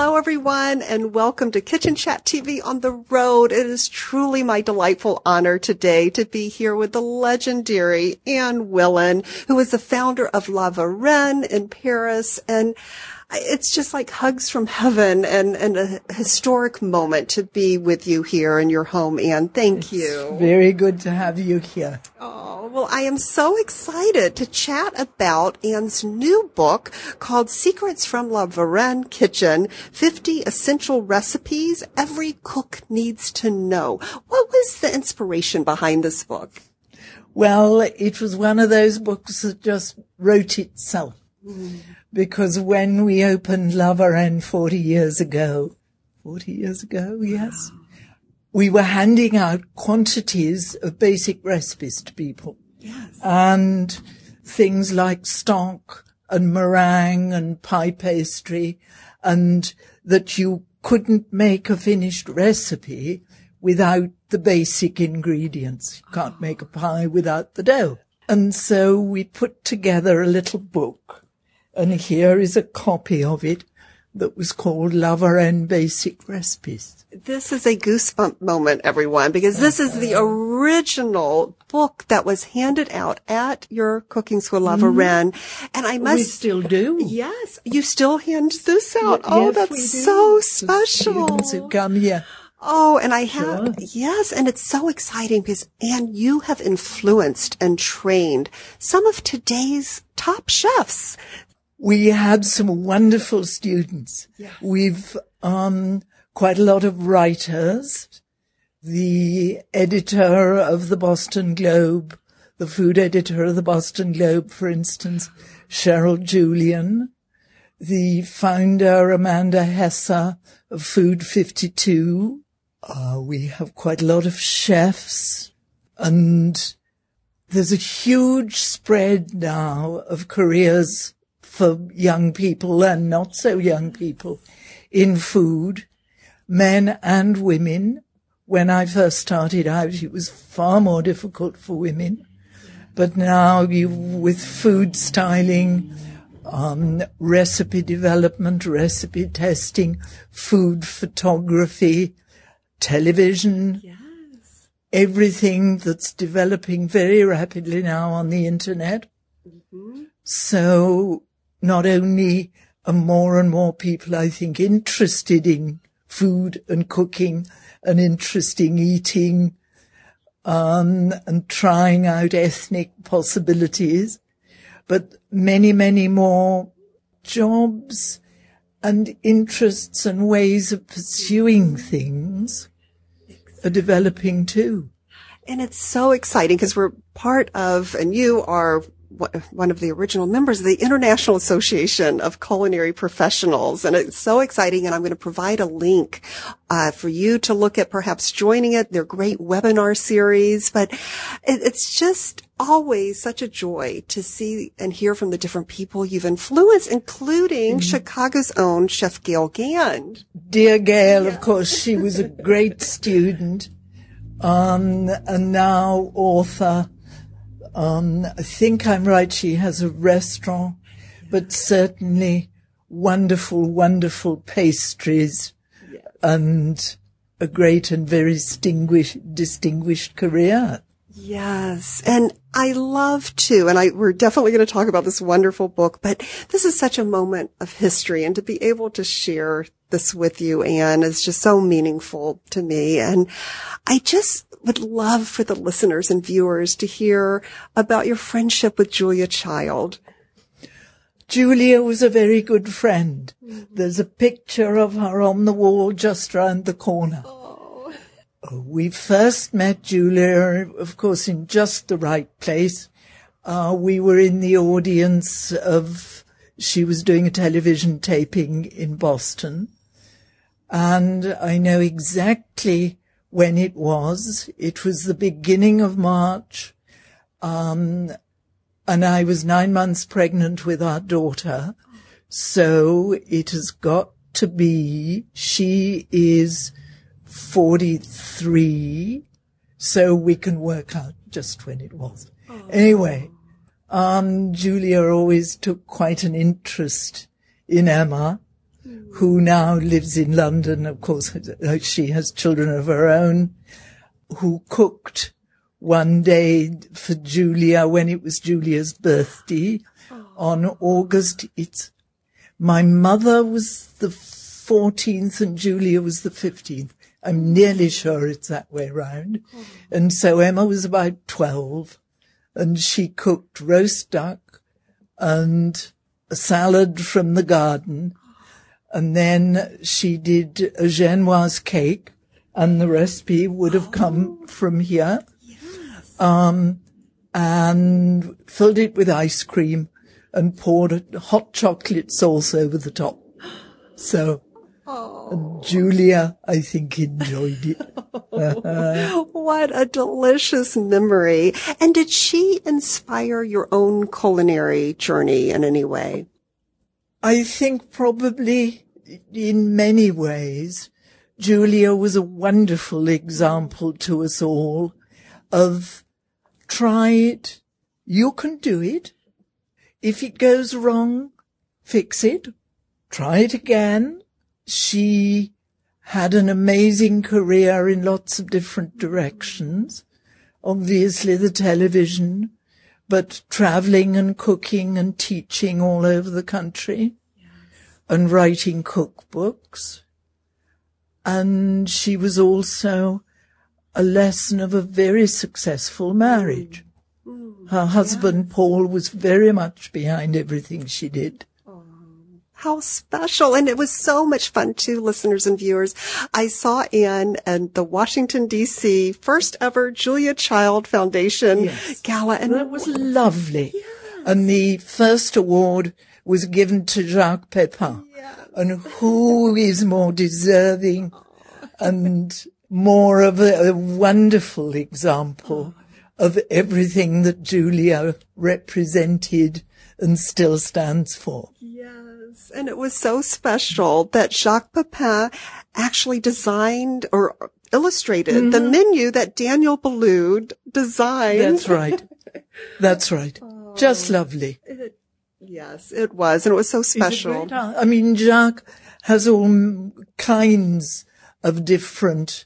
Hello, everyone, and welcome to Kitchen Chat TV on the road. It is truly my delightful honor today to be here with the legendary Anne Willan, who is the founder of La Varenne in Paris. And it's just like hugs from heaven and, and a historic moment to be with you here in your home, Anne. Thank it's you. Very good to have you here. Oh, well, I am so excited to chat about Anne's new book called Secrets from La Varenne Kitchen, 50 Essential Recipes Every Cook Needs to Know. What was the inspiration behind this book? Well, it was one of those books that just wrote itself. Mm because when we opened La Varenne 40 years ago, 40 years ago, yes, we were handing out quantities of basic recipes to people. Yes. And things like stock and meringue and pie pastry and that you couldn't make a finished recipe without the basic ingredients. You can't make a pie without the dough. And so we put together a little book and here is a copy of it that was called La Varenne Basic Recipes. This is a goosebump moment, everyone, because this is the original book that was handed out at your cooking school, La Varenne. Mm-hmm. And I must. We still do. Yes. You still hand this out. oh, that's so special. Students come here. Oh, and I have, sure. yes, and it's so exciting because, Anne, you have influenced and trained some of today's top chefs. We had some wonderful students. Yes. We've um, quite a lot of writers. The editor of the Boston Globe, the food editor of the Boston Globe, for instance, Sheryl Julian, the founder Amanda Hesser of Food 52. Uh, we have quite a lot of chefs and there's a huge spread now of careers for young people and not so young people in food, men and women. When I first started out, it was far more difficult for women. But now you, with food styling, um, recipe development, recipe testing, food photography, television, yes. everything that's developing very rapidly now on the internet. Mm-hmm. So not only are more and more people, I think, interested in food and cooking and interested in eating, um, and trying out ethnic possibilities, but many, many more jobs and interests and ways of pursuing things are developing too. And it's so exciting because we're part of, and you are one of the original members of the International Association of Culinary Professionals. And it's so exciting. And I'm going to provide a link uh, for you to look at perhaps joining it. They're great webinar series, but it, it's just always such a joy to see and hear from the different people you've influenced, including mm-hmm. Chicago's own Chef Gale Gand. Dear Gale, of course, she was a great student, um, and now author um, I think I'm right. She has a restaurant, but certainly wonderful, wonderful pastries yes. and a great and very distinguished, distinguished career. Yes. And I love to, and I, we're definitely going to talk about this wonderful book, but this is such a moment of history and to be able to share this with you, Anne, is just so meaningful to me. And I just would love for the listeners and viewers to hear about your friendship with Julia Child. Julia was a very good friend. Mm-hmm. There's a picture of her on the wall just round the corner. Oh. We first met Julia, of course, in just the right place. Uh, we were in the audience of, she was doing a television taping in Boston And I know exactly when it was. It was the beginning of March. Um, and I was nine months pregnant with our daughter. So it has got to be, she is 43. So we can work out just when it was. Anyway, um, Julia always took quite an interest in Emma, who now lives in London. Of course, she has children of her own, who cooked one day for Julia when it was Julia's birthday on August. It's my mother was the 14th and Julia was the 15th. I'm nearly sure it's that way round. And so Emma was about 12 and she cooked roast duck and a salad from the garden. And then she did a genoise cake and the recipe would have come from here. Um, and filled it with ice cream and poured a hot chocolate sauce over the top. So Julia, I think, enjoyed it. what a delicious memory. And did she inspire your own culinary journey in any way? I think probably in many ways, Julia was a wonderful example to us all of try it. You can do it. If it goes wrong, fix it. Try it again she had an amazing career in lots of different directions. Obviously the television, but traveling and cooking and teaching all over the country yes. and writing cookbooks. And she was also a lesson of a very successful marriage. Mm. Mm. Her husband yes. Paul was very much behind everything she did. How special. And it was so much fun too, listeners and viewers. I saw Anne and the Washington DC first ever Julia Child Foundation yes. gala. And that was lovely. Yes. And the first award was given to Jacques Pepin. Yes. And who is more deserving and more of a, a wonderful example of everything that Julia represented and still stands for. Yes, and it was so special that Jacques Pepin actually designed or illustrated mm-hmm. the menu that Daniel Boulud designed. That's right. That's right. Oh, Just lovely. It, yes, it was, and it was so special. I mean, Jacques has all kinds of different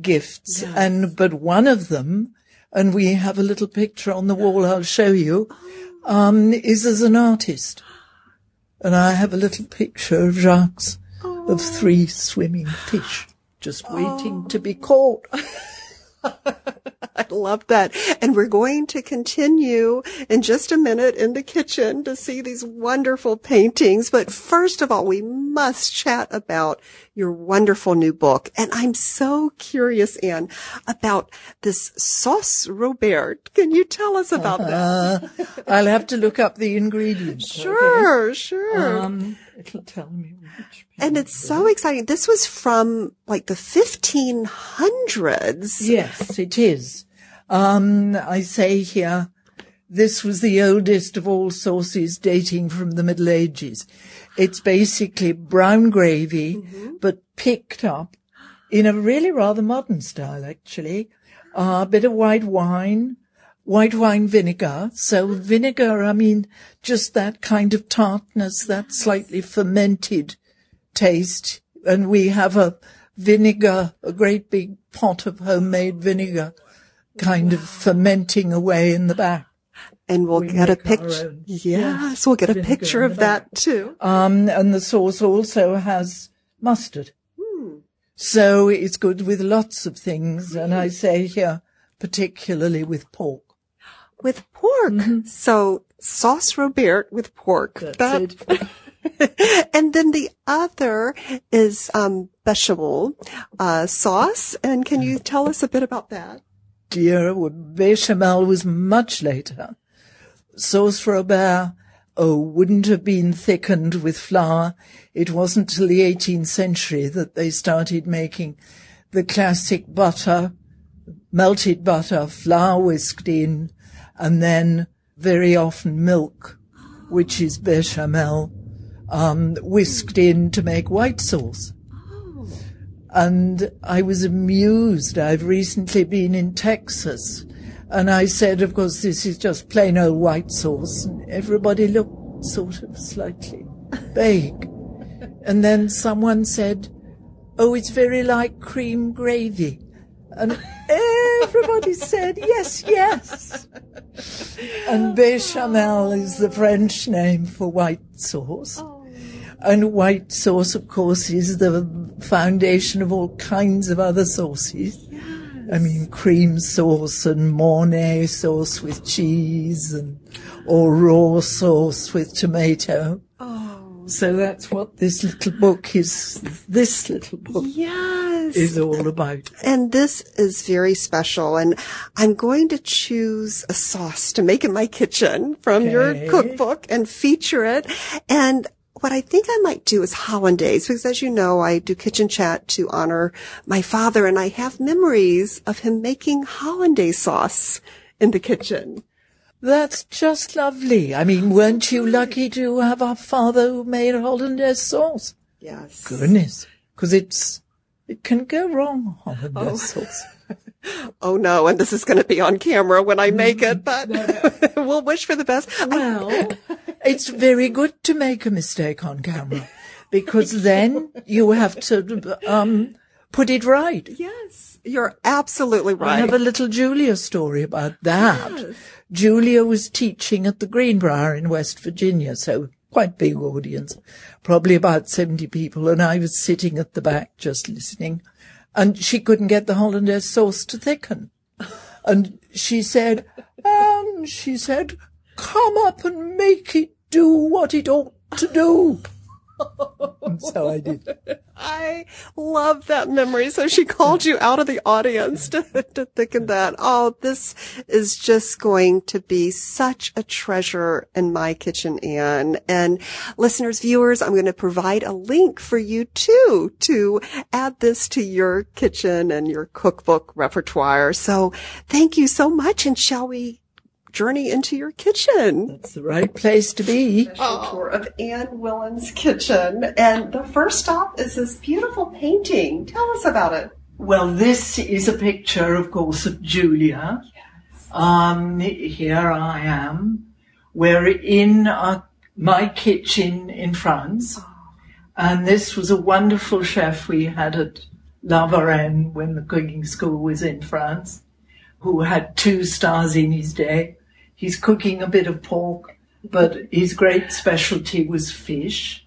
gifts, yes. and but one of them, and we have a little picture on the wall. I'll show you. Um, is as an artist. And I have a little picture of Jacques oh. of three swimming fish just waiting to be caught. I love that. And we're going to continue in just a minute in the kitchen to see these wonderful paintings. But first of all, we must chat about your wonderful new book. And I'm so curious, Anne, about this sauce Robert. Can you tell us about uh, that? I'll have to look up the ingredients. Sure, okay? sure. Um, it'll tell me which. And it's so exciting. This was from like the 1500s. Yes, it is. Um, I say here, this was the oldest of all sauces dating from the Middle Ages. It's basically brown gravy, mm-hmm. but picked up in a really rather modern style, actually. Uh, a bit of white wine, white wine vinegar. So vinegar, I mean, just that kind of tartness, that slightly fermented taste. And we have a vinegar, a great big pot of homemade vinegar kind of fermenting away in the back. And we'll we get a picture. Yes, yes, we'll get a picture of that too. Um, and the sauce also has mustard. Hmm. So it's good with lots of things. And I say here, particularly with pork. With pork. Mm-hmm. So sauce Robert with pork. That's that, it. and then the other is um, bechamel uh, sauce. And can you tell us a bit about that? Dear, bechamel was much later. Sauce Robert oh, wouldn't have been thickened with flour. It wasn't till the 18th century that they started making the classic butter, melted butter, flour whisked in, and then very often milk, which is bechamel, um, whisked in to make white sauce. And I was amused. I've recently been in Texas and I said, of course, this is just plain old white sauce. And everybody looked sort of slightly vague. and then someone said, oh, it's very like cream gravy. And everybody said, yes, yes. And bechamel is the French name for white sauce. Oh. And white sauce, of course, is the foundation of all kinds of other sauces. I mean, cream sauce and Mornay sauce with cheese and, aurore sauce with tomato. Oh. So that's what this little book is, this little book Yes. is all about. And this is very special. And I'm going to choose a sauce to make in my kitchen from your cookbook and feature it. And what I think I might do is hollandaise because as you know, I do kitchen chat to honor my father and I have memories of him making hollandaise sauce in the kitchen. That's just lovely. I mean, weren't you lucky to have a father who made hollandaise sauce? Yes. Goodness. Because it's, it can go wrong, hollandaise oh. sauce. Oh no. And this is going to be on camera when I make it, but we'll wish for the best. Well, it's very good to make a mistake on camera because then you have to um, put it right. yes, you're absolutely right. I have a little Julia story about that. Julia was teaching at the Greenbrier in West Virginia, so quite big audience, probably about 70 people, and I was sitting at the back just listening, and she couldn't get the hollandaise sauce to thicken. And she said, um, she said, come up and make it do what it ought to do. So I did. I love that memory. So she called you out of the audience to, to thicken that. Oh, this is just going to be such a treasure in my kitchen, Anne. And listeners, viewers, I'm going to provide a link for you too to add this to your kitchen and your cookbook repertoire. So thank you so much. And shall we journey into your kitchen? That's the right place to be. special tour of Anne Willan's kitchen. And the first stop is this beautiful painting. Tell us about it. Well, this is a picture, of course, of Julia. Yes. Um, here I am. We're in uh, my kitchen in France. And this was a wonderful chef we had at La Varenne when the cooking school was in France, who had two stars in his day. He's cooking a bit of pork, but his great specialty was fish.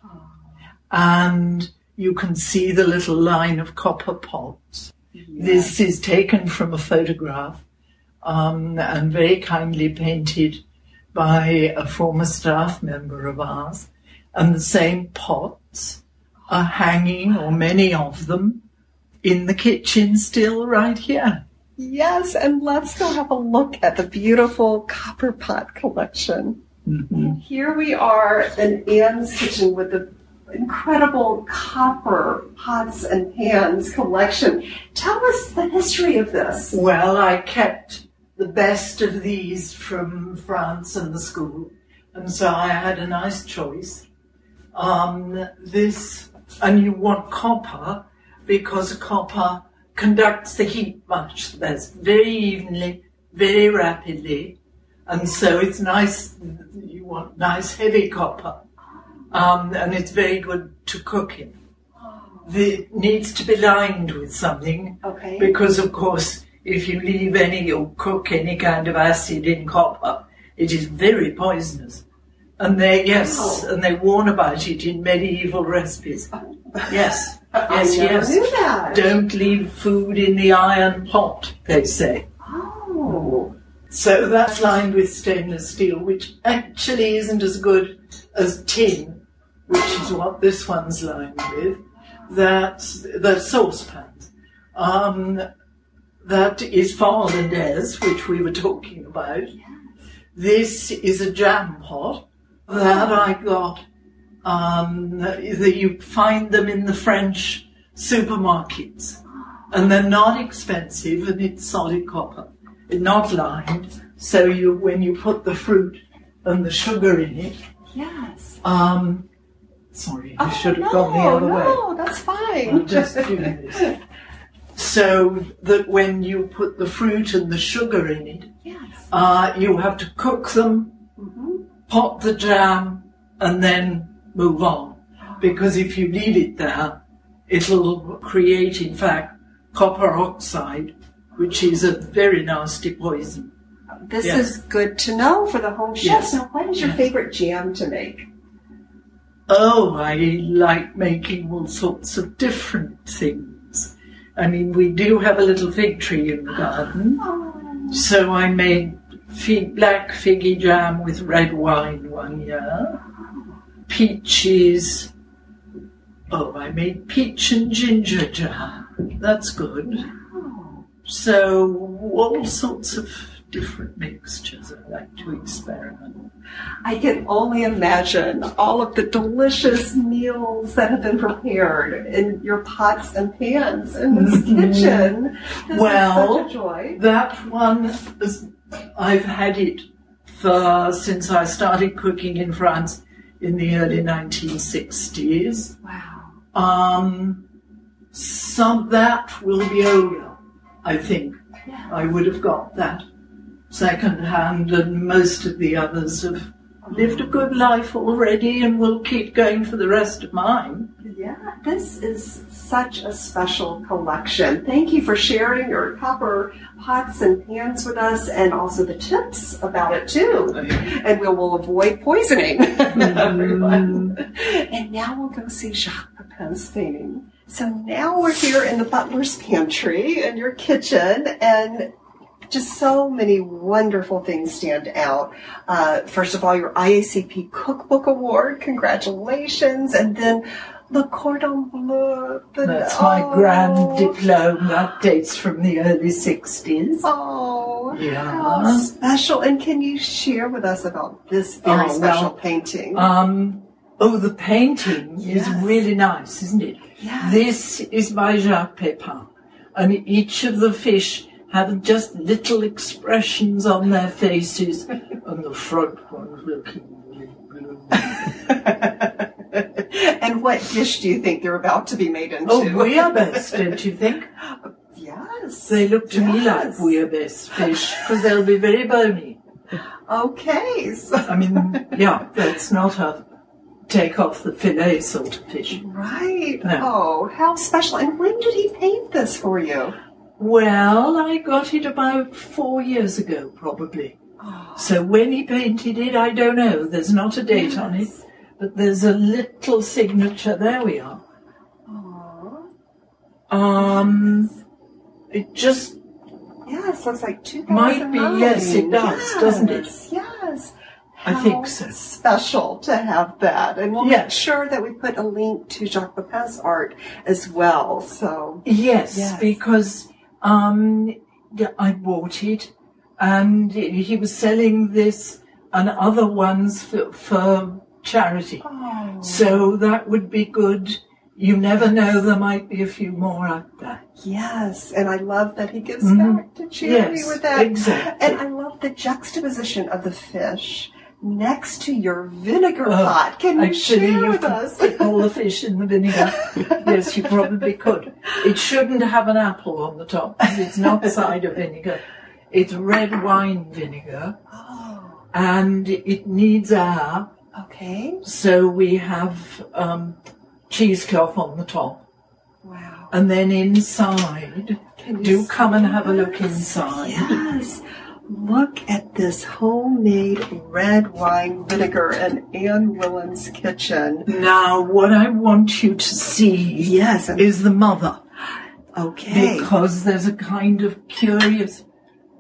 And you can see the little line of copper pots. This is taken from a photograph um, and very kindly painted by a former staff member of ours. And the same pots are hanging, or many of them, in the kitchen still right here. Yes, and let's go have a look at the beautiful copper pot collection. Mm-hmm. Here we are in Anne's kitchen with the incredible copper pots and pans collection. Tell us the history of this. Well, I kept the best of these from France and the school, and so I had a nice choice. Um, this, and you want copper because copper conducts the heat much best, very evenly, very rapidly, and so it's nice. You want nice heavy copper, um, and it's very good to cook in. It needs to be lined with something Okay. because of course if you leave any or cook any kind of acid in copper, it is very poisonous. And they yes, Wow. and they warn about it in medieval recipes. Yes, yes, I yes. knew that. Don't leave food in the iron pot, they say. Oh. So that's lined with stainless steel, which actually isn't as good as tin, which is what this one's lined with. That's the saucepans. Um, that is for hollandaise, which we were talking about. This is a jam pot, That I got. Um, that you find them in the French supermarkets, and they're not expensive, and it's solid copper, not lined. So you, when you put the fruit and the sugar in it, Yes. um, sorry, I Oh, should have no, gone the other way. No, that's fine. I'll just do this. So that when you put the fruit and the sugar in it, yes. uh, you have to cook them, Mhm. pop the jam, and then move on. Because if you leave it there, it'll create, in fact, copper oxide, which is a very nasty poison. This Yes. is good to know for the home chefs. Yes. Now, what is your Yes. favorite jam to make? Oh, I like making all sorts of different things. I mean, we do have a little fig tree in the garden. Oh, So I made fig, black figgy jam with red wine one year. Peaches. Oh, I made peach and ginger jam. That's good. So all sorts of different mixtures I like to experiment. I can only imagine all of the delicious meals that have been prepared in your pots and pans in this Mhm. kitchen. This Well, is such a joy. That one, is, I've had it for since I started cooking in France in the early 1960s. Wow. Um, some that will be older, I think. Yeah. I would have got that second hand, and most of the others have lived a good life already and will keep going for the rest of mine. Yeah, this is such a special collection. Thank you for sharing your copper pots and pans with us and also the tips about it too. And we will avoid poisoning everyone. And now we'll go see Jacques Pepin's painting. So now we're here in the butler's pantry in your kitchen and just so many wonderful things stand out. Uh, first of all, your IACP Cookbook Award, congratulations. And then Le Cordon Bleu. The, That's my oh, grand diploma. That dates from the early 60s. Oh, Yeah. how special. And can you share with us about this very Oh, special well, painting? Um, oh, the painting Yes. is really nice, isn't it? Yes. This is by Jacques Pepin, and each of the fish have just little expressions on their faces, and the front one's looking really blue. and what dish do you think they're about to be made into? Oh, bouillabaisse, don't you think? Yes. They look to me like Yes. bouillabaisse fish, because they'll be very bony. Okay. So, I mean, yeah, that's not a take off the fillet sort of fish. right. No. Oh, how special. And when did he paint this for you? Well, I got it about four years ago, probably. Oh, So when he painted it, I don't know. There's not a date on it, but there's a little signature. There we are. oh. Um, it just Yes, looks like 2009. Might be, yes, it does, doesn't it? Yes, Yes. I think How so. Special to have that. And we'll Yeah. make sure that we put a link to Jacques Pepin's art as well. So, yes, Yes. because um, yeah, I bought it, and he was selling this and other ones for, for charity. oh, So that would be good. You never know, there might be a few more out there. yes. And I love that he gives Mhm. back to charity Yes, with that. exactly. And I love the juxtaposition of the fish next to your vinegar Oh, pot. Can you Actually, share with us? put all the fish in the vinegar. yes, you probably could. It shouldn't have an apple on the top it's not cider vinegar. It's red wine vinegar oh, and it needs air. Okay. So we have um, cheesecloth on the top. Wow. And then inside, do come and have a look inside. Yes. Look at this homemade red wine vinegar in Anne Willan's kitchen. Now, what I want you to see Yes. and- is the mother. Okay. because there's a kind of curious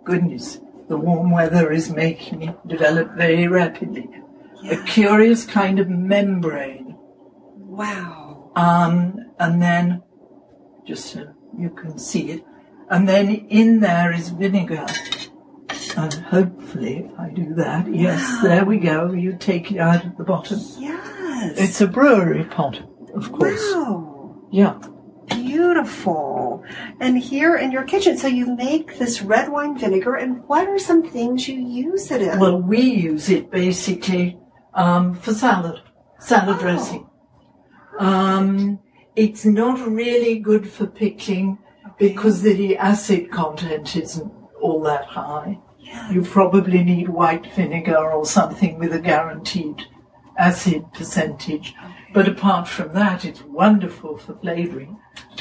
goodness. The warm weather is making it develop very rapidly. A curious kind of membrane. Wow. Um, and then, just so you can see it, and then in there is vinegar. And hopefully, if I do that, yes, there we go. You take it out at the bottom. Yes. It's a brewery pot, of course. wow. Yeah. Beautiful. And here in your kitchen, so you make this red wine vinegar, and what are some things you use it in? Well, we use it basically um, for salad, salad Oh. dressing. Um, it's not really good for pickling because the acid content isn't all that high. yeah. You probably need white vinegar or something with a guaranteed acid percentage. But apart from that, it's wonderful for flavouring.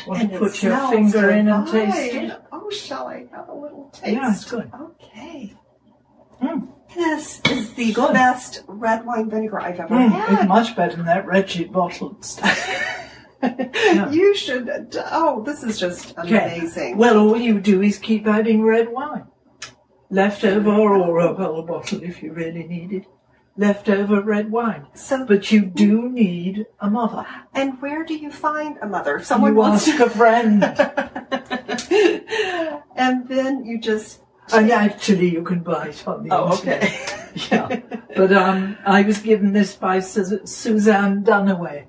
Want to put your finger in and taste it? Oh, shall I have a little taste? Yeah, it's good. Okay. Mm. This is the Good. best red wine vinegar I've ever Mm, had. it's much better than that wretched bottled stuff. You should. Oh, this is just Okay. amazing. Well, all you do is keep adding red wine. Leftover or a whole bottle if you really need it. Leftover red wine. So, But you do need a mother. and where do you find a mother? If someone you wants ask a friend. and then you just. And actually you can buy it on the Oh, internet. okay. yeah. But um, I was given this by Sus- Suzanne Dunaway,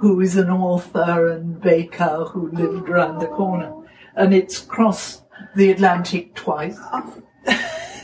who is an author and baker who lived round the corner. And it's crossed the Atlantic twice.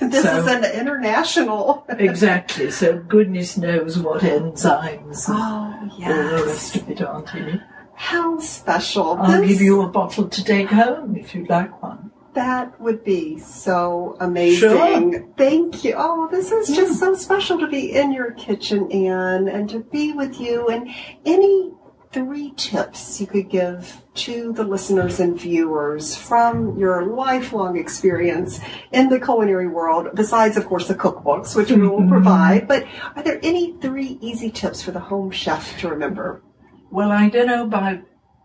This So- is an international. Exactly. So goodness knows what enzymes Oh all the rest of it aren't in it. How special! I'll This- give you a bottle to take home if you'd like one. That would be so amazing. Sure. Thank you. Oh, this is just so special to be in your kitchen, Anne, and to be with you. And any three tips you could give to the listeners and viewers from your lifelong experience in the culinary world, besides, of course, the cookbooks, which we will mm-hmm. provide. But are there any three easy tips for the home chef to remember? Well, I don't know about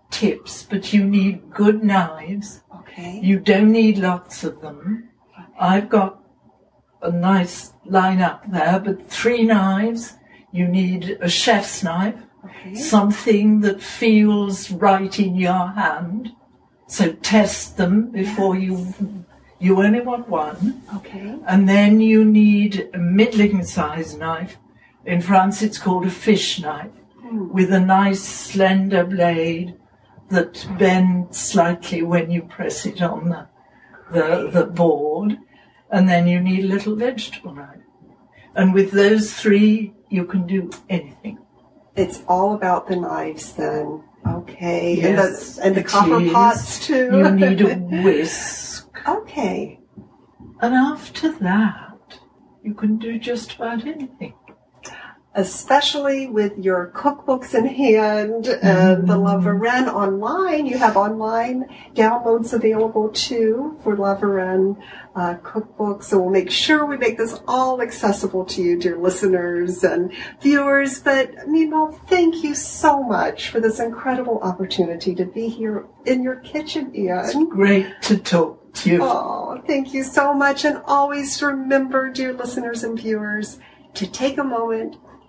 tips, but you need good knives. Okay. You don't need lots of them. I've got a nice lineup there, but three knives. You need a chef's knife, Okay. something that feels right in your hand. So test them before you. You only want one. Okay. And then you need a middling sized knife. In France, it's called a fish knife hmm. with a nice slender blade that bends slightly when you press it on the, the, the board. And then you need a little vegetable knife. And with those three, you can do anything. It's all about the knives then. Okay. Yes, and the, and the copper is. pots too. You need a whisk. okay. And after that, you can do just about anything. Especially with your cookbooks in hand and the La Varenne online. You have online downloads available too for La Varenne uh, cookbooks. So we'll make sure we make this all accessible to you, dear listeners and viewers. But Mimo, thank you so much for this incredible opportunity to be here in your kitchen, Ian. It's great to talk to you. Oh, thank you so much. And always remember, dear listeners and viewers, to take a moment